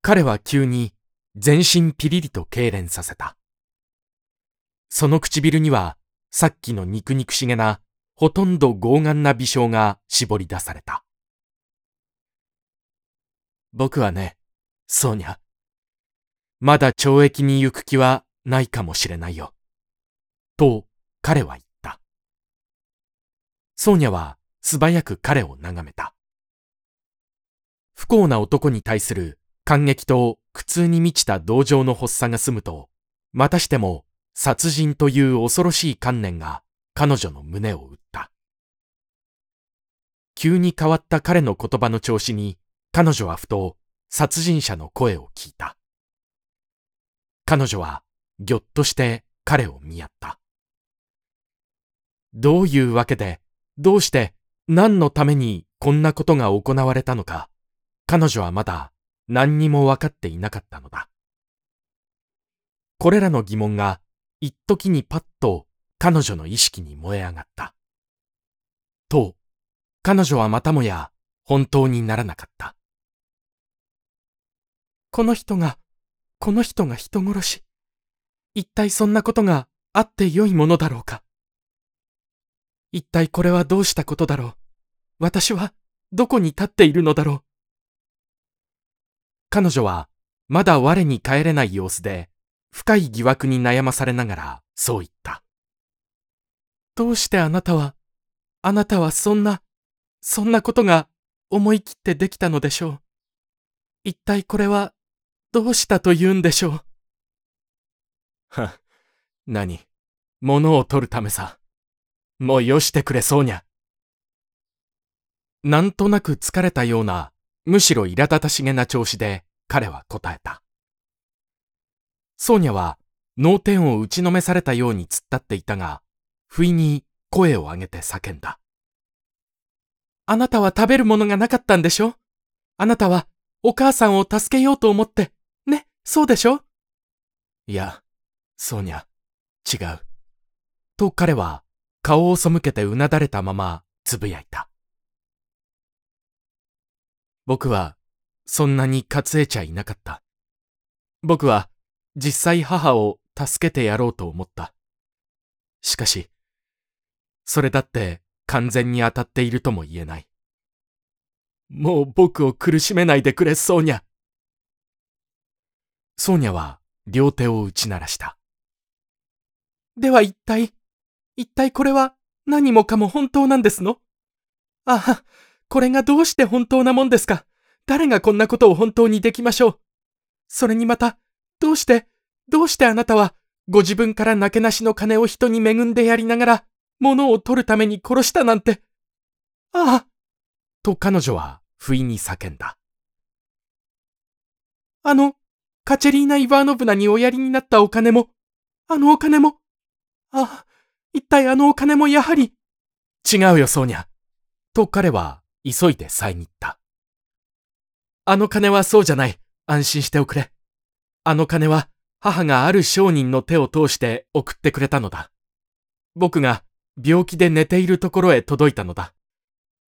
彼は急に全身ピリリと痙攣させた。その唇にはさっきの肉肉しげなほとんど傲岸な微笑が絞り出された。僕はね、ソーニャ。まだ懲役に行く気はないかもしれないよ。と彼は言った。ソーニャは素早く彼を眺めた。不幸な男に対する感激と苦痛に満ちた同情の発作が済むと、またしても殺人という恐ろしい観念が彼女の胸を打った。急に変わった彼の言葉の調子に彼女はふと殺人者の声を聞いた。彼女はぎょっとして彼を見合った。どういうわけで、どうして何のためにこんなことが行われたのか、彼女はまだ何にも分かっていなかったのだ。これらの疑問が一時にパッと彼女の意識に燃え上がった。と、彼女はまたもや本当にならなかった。この人が、この人が人殺し。一体そんなことがあってよいものだろうか。一体これはどうしたことだろう。私はどこに立っているのだろう。彼女はまだ我に帰れない様子で深い疑惑に悩まされながらそう言った。どうしてあなたは、あなたはそんな、そんなことが思い切ってできたのでしょう？一体これはどうしたと言うんでしょう？は、何？物を取るためさ。もうよしてくれそうにゃ。なんとなく疲れたような、むしろ苛立たしげな調子で彼は答えた。ソーニャは脳天を打ちのめされたように突っ立っていたが、不意に声を上げて叫んだ。あなたは食べるものがなかったんでしょ？あなたはお母さんを助けようと思って、ね、そうでしょ？いや、ソーニャ、違う。と彼は顔を背けてうなだれたままつぶやいた。僕はそんなに担えちゃいなかった。僕は実際母を助けてやろうと思った。しかし、それだって完全に当たっているとも言えない。もう僕を苦しめないでくれ、ソーニャ。ソーニャは両手を打ち鳴らした。では一体、一体これは何もかも本当なんですの？ああ、これがどうして本当なもんですか？誰がこんなことを本当にできましょう？それにまた、どうして、どうしてあなたは、ご自分からなけなしの金を人に恵んでやりながら、物を取るために殺したなんて？ああと彼女は不意に叫んだ。あの、カチェリーナ・イワーノブナにおやりになったお金も、あのお金も、ああ、一体あのお金もやはり。違うよ、ソーニャ。と彼は急いで遮った。あの金はそうじゃない。安心しておくれ。あの金は母がある商人の手を通して送ってくれたのだ。僕が病気で寝ているところへ届いたのだ。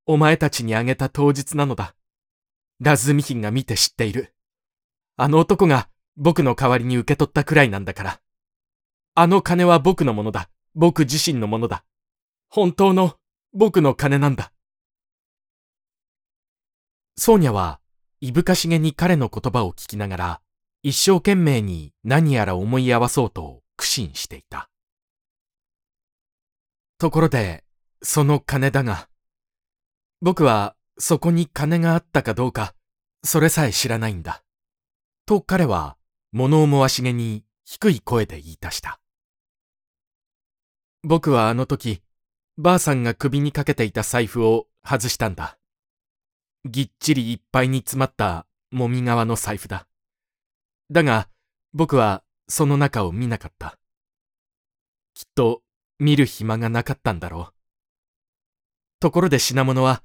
お前たちにあげた当日なのだ。ラズミヒンが見て知っている。あの男が僕の代わりに受け取ったくらいなんだから。あの金は僕のものだ。僕自身のものだ。本当の僕の金なんだ。ソーニャはいぶかしげに彼の言葉を聞きながら一生懸命に何やら思い合わそうと苦心していた。ところで、その金だが、僕はそこに金があったかどうか、それさえ知らないんだ。と彼は物思わしげに低い声で言い出した。僕はあの時、ばあさんが首にかけていた財布を外したんだ。ぎっちりいっぱいに詰まったもみ革の財布だ。だが、僕はその中を見なかった。きっと見る暇がなかったんだろう。ところで品物は、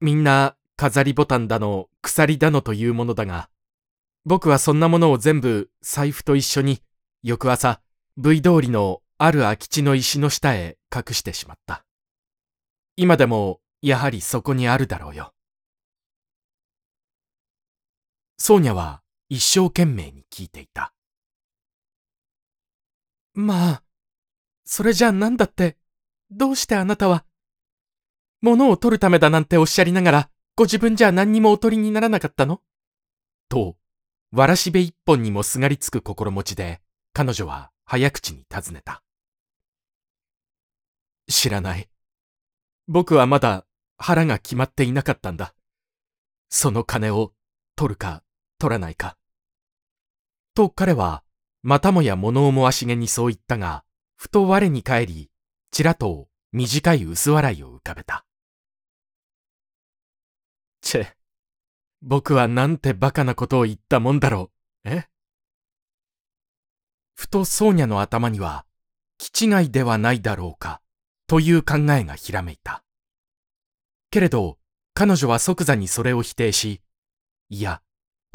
みんな飾りボタンだの、鎖だのというものだが、僕はそんなものを全部財布と一緒に、翌朝、V 通りのある空き地の石の下へ隠してしまった。今でも、やはりそこにあるだろうよ。ソーニャは一生懸命に聞いていた。まあ、それじゃあなんだって、どうしてあなたは、物を取るためだなんておっしゃりながら、ご自分じゃ何にもお取りにならなかったの？と、わらしべ一本にもすがりつく心持ちで、彼女は早口に尋ねた。知らない。僕はまだ腹が決まっていなかったんだ。その金を取るか取らないか。と彼は、またもや物思わしげにそう言ったが、ふと我に返り、ちらと短い薄笑いを浮かべた。チェ、僕はなんて馬鹿なことを言ったもんだろう。え？ふとソーニャの頭には、気違いではないだろうか、という考えがひらめいた。けれど、彼女は即座にそれを否定し、いや、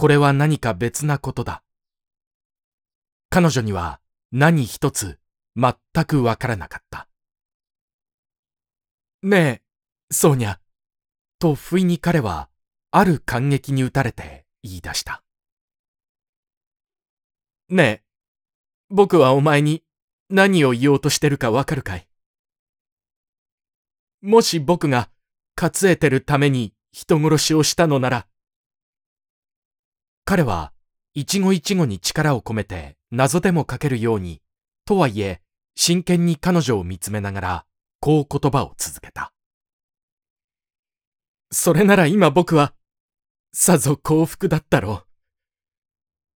これは何か別なことだ。彼女には何一つ全くわからなかった。ねえ、ソーニャ。と不意に彼は、ある感激に打たれて言い出した。ねえ、僕はお前に何を言おうとしてるかわかるかい？もし僕が担えてるために人殺しをしたのなら、彼は一期一会に力を込めて謎でもかけるように、とはいえ真剣に彼女を見つめながら、こう言葉を続けた。それなら今僕は、さぞ幸福だったろ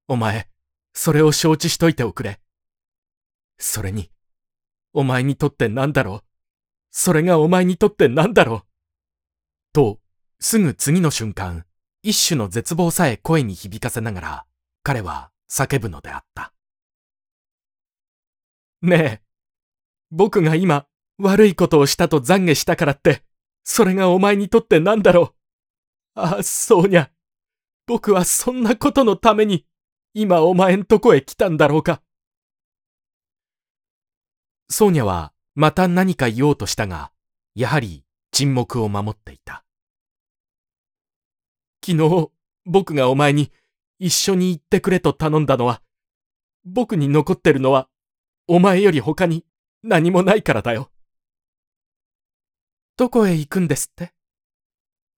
う。お前、それを承知しといておくれ。それに、お前にとって何だろう。それがお前にとって何だろう。と、すぐ次の瞬間、一種の絶望さえ声に響かせながら、彼は叫ぶのであった。ねえ、僕が今悪いことをしたと懺悔したからって、それがお前にとって何だろう。ああ、そうにゃ。僕はそんなことのために、今お前んとこへ来たんだろうか。ソーニャはまた何か言おうとしたが、やはり沈黙を守っていた。昨日、僕がお前に一緒に行ってくれと頼んだのは、僕に残ってるのは、お前より他に何もないからだよ。どこへ行くんですって？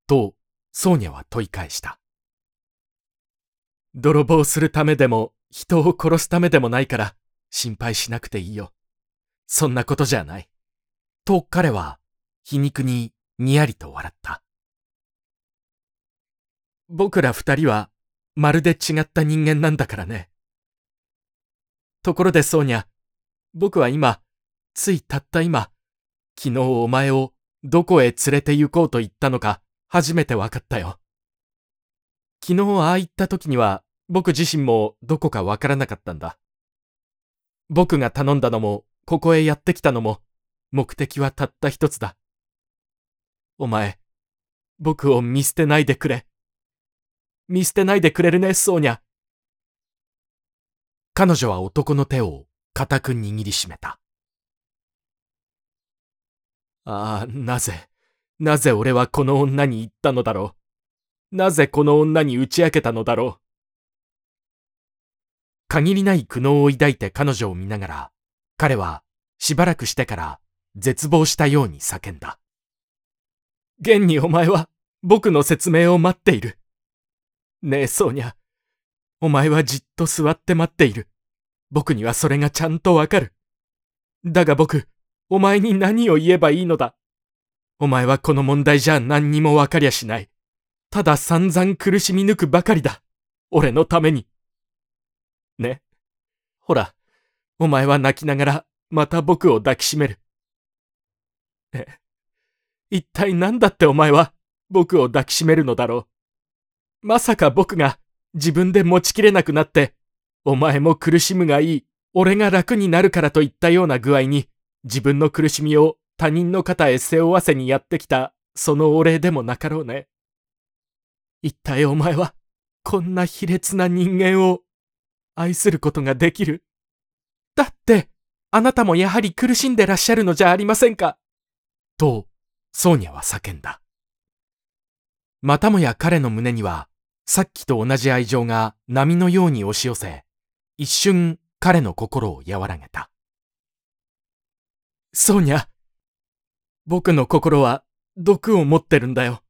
と、ソーニャは問い返した。泥棒するためでも、人を殺すためでもないから、心配しなくていいよ。そんなことじゃない。と彼は皮肉ににやりと笑った。僕ら二人はまるで違った人間なんだからね。ところでソーニャ、僕は今、ついたった今、昨日お前をどこへ連れて行こうと言ったのか初めて分かったよ。昨日ああ言った時には僕自身もどこか分からなかったんだ。僕が頼んだのもここへやってきたのも、目的はたった一つだ。お前、僕を見捨てないでくれ。見捨てないでくれるね、ソーニャ。彼女は男の手を固く握りしめた。ああ、なぜ、なぜ俺はこの女に言ったのだろう。なぜこの女に打ち明けたのだろう。限りない苦悩を抱いて彼女を見ながら、彼はしばらくしてから絶望したように叫んだ。現にお前は僕の説明を待っている。ねえ、ソーニャ。お前はじっと座って待っている。僕にはそれがちゃんとわかる。だが僕、お前に何を言えばいいのだ。お前はこの問題じゃ何にもわかりゃしない。ただ散々苦しみ抜くばかりだ。俺のために。ね。ほら、お前は泣きながら、また僕を抱きしめる。え、一体何だってお前は、僕を抱きしめるのだろう。まさか僕が、自分で持ちきれなくなって、お前も苦しむがいい、俺が楽になるからといったような具合に、自分の苦しみを他人の肩へ背負わせにやってきた、そのお礼でもなかろうね。一体お前は、こんな卑劣な人間を愛することができる？だって、あなたもやはり苦しんでらっしゃるのじゃありませんか？と、ソーニャは叫んだ。またもや彼の胸には、さっきと同じ愛情が波のように押し寄せ、一瞬彼の心を和らげた。ソーニャ、僕の心は毒を持ってるんだよ。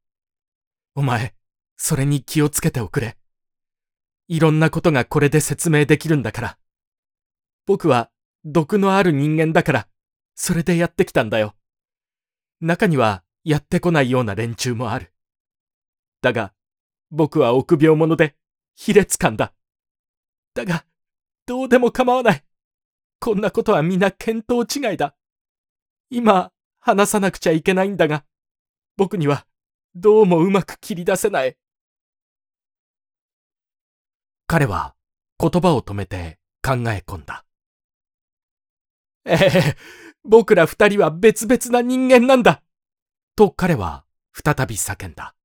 お前、それに気をつけておくれ。いろんなことがこれで説明できるんだから。僕は毒のある人間だから、それでやってきたんだよ。中にはやってこないような連中もある。だが、僕は臆病者で、卑劣感だ。だが、どうでも構わない。こんなことは皆見当違いだ。今、話さなくちゃいけないんだが、僕には、どうもうまく切り出せない。彼は、言葉を止めて考え込んだ。ええ、僕ら二人は別々な人間なんだ。と彼は再び叫んだ。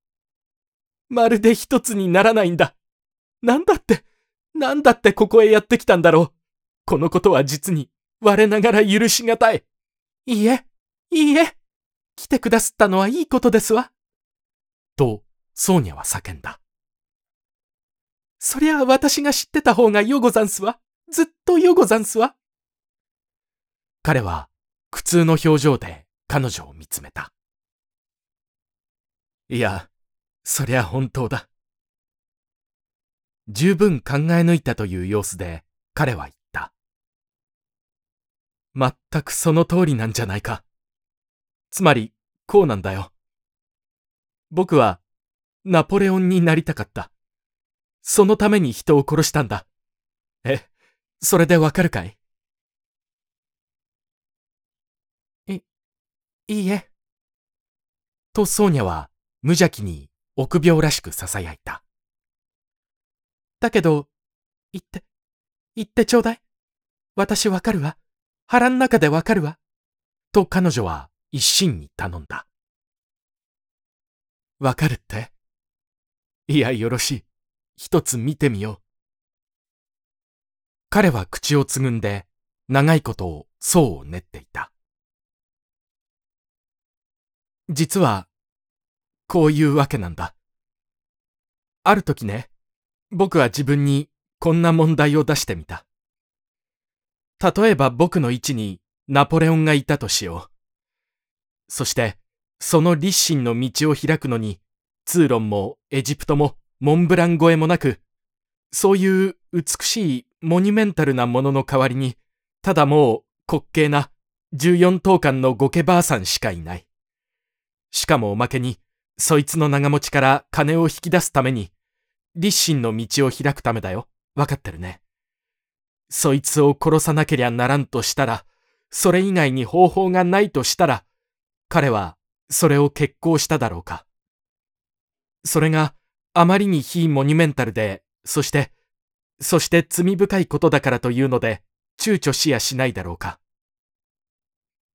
まるで一つにならないんだ。なんだって、なんだってここへやってきたんだろう。このことは実に我ながら許しがたい。いいえ、いいえ、来てくだすったのはいいことですわ。と、ソーニャは叫んだ。そりゃ私が知ってた方がよござんすわ。ずっとよござんすわ。彼は苦痛の表情で彼女を見つめた。いや、そりゃ本当だ。十分考え抜いたという様子で彼は言った。まったくその通りなんじゃないか。つまり、こうなんだよ。僕は、ナポレオンになりたかった。そのために人を殺したんだ。え、それでわかるかい？い、いいえ。とソーニャは無邪気に臆病らしく囁いた。だけど、言って、言ってちょうだい。私わかるわ。腹ん中でわかるわ。と彼女は一心に頼んだ。わかるって？いや、よろしい。一つ見てみよう。彼は口をつぐんで、長いことを層を練っていた。実は、こういうわけなんだ。ある時ね、僕は自分にこんな問題を出してみた。例えば僕の位置にナポレオンがいたとしよう。そして、その立身の道を開くのに、通論もエジプトもモンブラン越えもなく、そういう美しいモニュメンタルなものの代わりに、ただもう滑稽な14等間のゴケばあさんしかいない。しかもおまけに、そいつの長持ちから金を引き出すために、立身の道を開くためだよ。わかってるね。そいつを殺さなけりゃならんとしたら、それ以外に方法がないとしたら、彼はそれを決行しただろうか。それがあまりに非モニュメンタルで、そして、そして罪深いことだからというので、躊躇しやしないだろうか。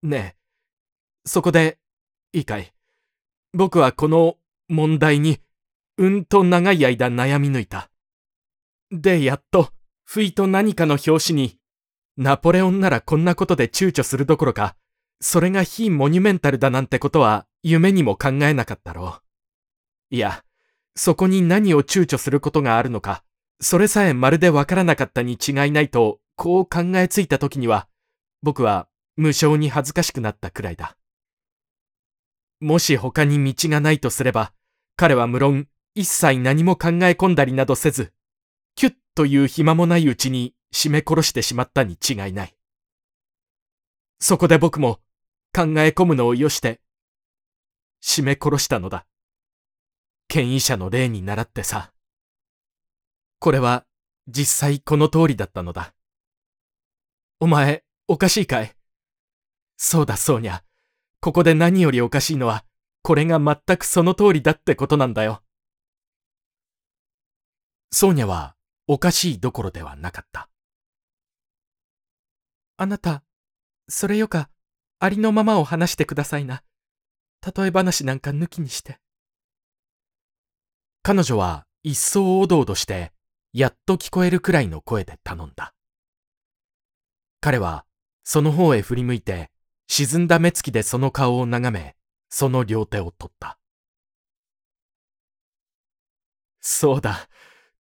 ねえ、そこで、いいかい？僕はこの問題にうんと長い間悩み抜いた。で、やっと、不意と何かの表紙に、ナポレオンならこんなことで躊躇するどころか、それが非モニュメンタルだなんてことは夢にも考えなかったろう。いや、そこに何を躊躇することがあるのか、それさえまるでわからなかったに違いないと、こう考えついた時には、僕は無性に恥ずかしくなったくらいだ。もし他に道がないとすれば、彼は無論一切何も考え込んだりなどせず、キュッという暇もないうちに締め殺してしまったに違いない。そこで僕も考え込むのをよして、締め殺したのだ。権威者の例に倣ってさ。これは実際この通りだったのだ。お前、おかしいかい？そうだ、そうにゃ。ここで何よりおかしいのは、これが全くその通りだってことなんだよ。ソーニャはおかしいどころではなかった。あなた、それよか、ありのままを話してくださいな。例え話なんか抜きにして。彼女は一層おどおどして、やっと聞こえるくらいの声で頼んだ。彼は、その方へ振り向いて、沈んだ目つきでその顔を眺め、その両手を取った。そうだ。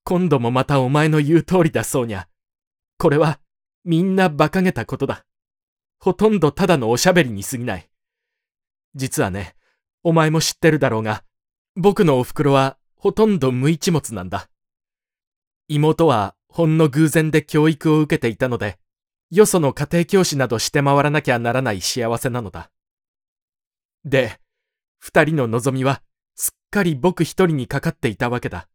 今度もまたお前の言う通りだそうにゃ。これは、みんな馬鹿げたことだ。ほとんどただのおしゃべりに過ぎない。実はね、お前も知ってるだろうが、僕のお袋はほとんど無一物なんだ。妹はほんの偶然で教育を受けていたので、よその家庭教師などして回らなきゃならない幸せなのだ。で、二人の望みはすっかり僕一人にかかっていたわけだ。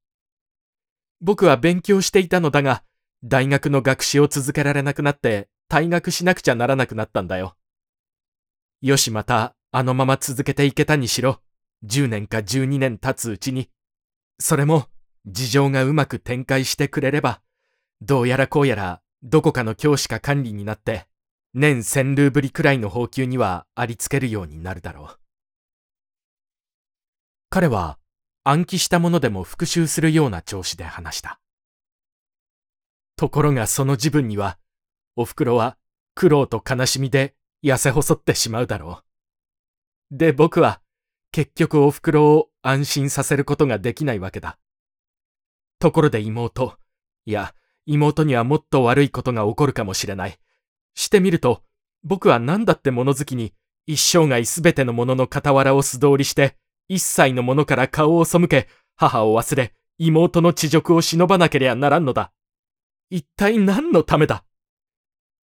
僕は勉強していたのだが、大学の学士を続けられなくなって退学しなくちゃならなくなったんだよ。よしまたあのまま続けていけたにしろ、10年か12年経つうちに、それも事情がうまく展開してくれれば、どうやらこうやらどこかの教師か管理になって、年1000ルーブリくらいの報酬にはありつけるようになるだろう。彼は暗記したものでも復習するような調子で話した。ところがその自分には、お袋は苦労と悲しみで痩せ細ってしまうだろう。で、僕は結局お袋を安心させることができないわけだ。ところで妹、いや、妹にはもっと悪いことが起こるかもしれない。してみると、僕は何だって物好きに、一生涯すべてのものの傍らを素通りして、一切のものから顔を背け、母を忘れ、妹の恥辱を忍ばなけりゃならんのだ。一体何のためだ？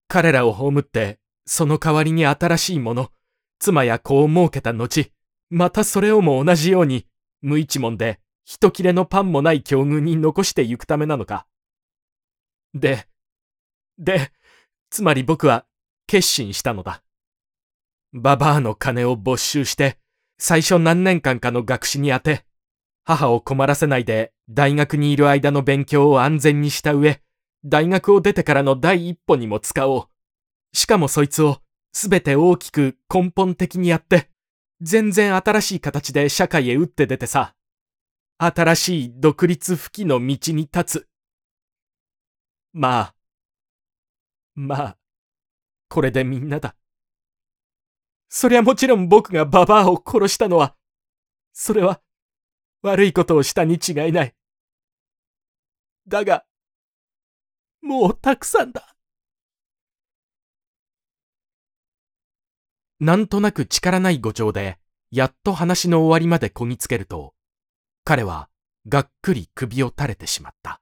彼らを葬って、その代わりに新しいもの、妻や子を設けた後、またそれをも同じように、無一文で、一切れのパンもない境遇に残してゆくためなのか？で、で、つまり僕は決心したのだ。ババアの金を没収して、最初何年間かの学士に当て、母を困らせないで大学にいる間の勉強を安全にした上、大学を出てからの第一歩にも使おう。しかもそいつをすべて大きく根本的にやって、全然新しい形で社会へ打って出てさ、新しい独立不帰の道に立つ。まあ、まあ、これでみんなだ。そりゃもちろん僕がババアを殺したのは、それは悪いことをしたに違いない。だが、もうたくさんだ。なんとなく力ない語調で、やっと話の終わりまでこぎつけると、彼はがっくり首を垂れてしまった。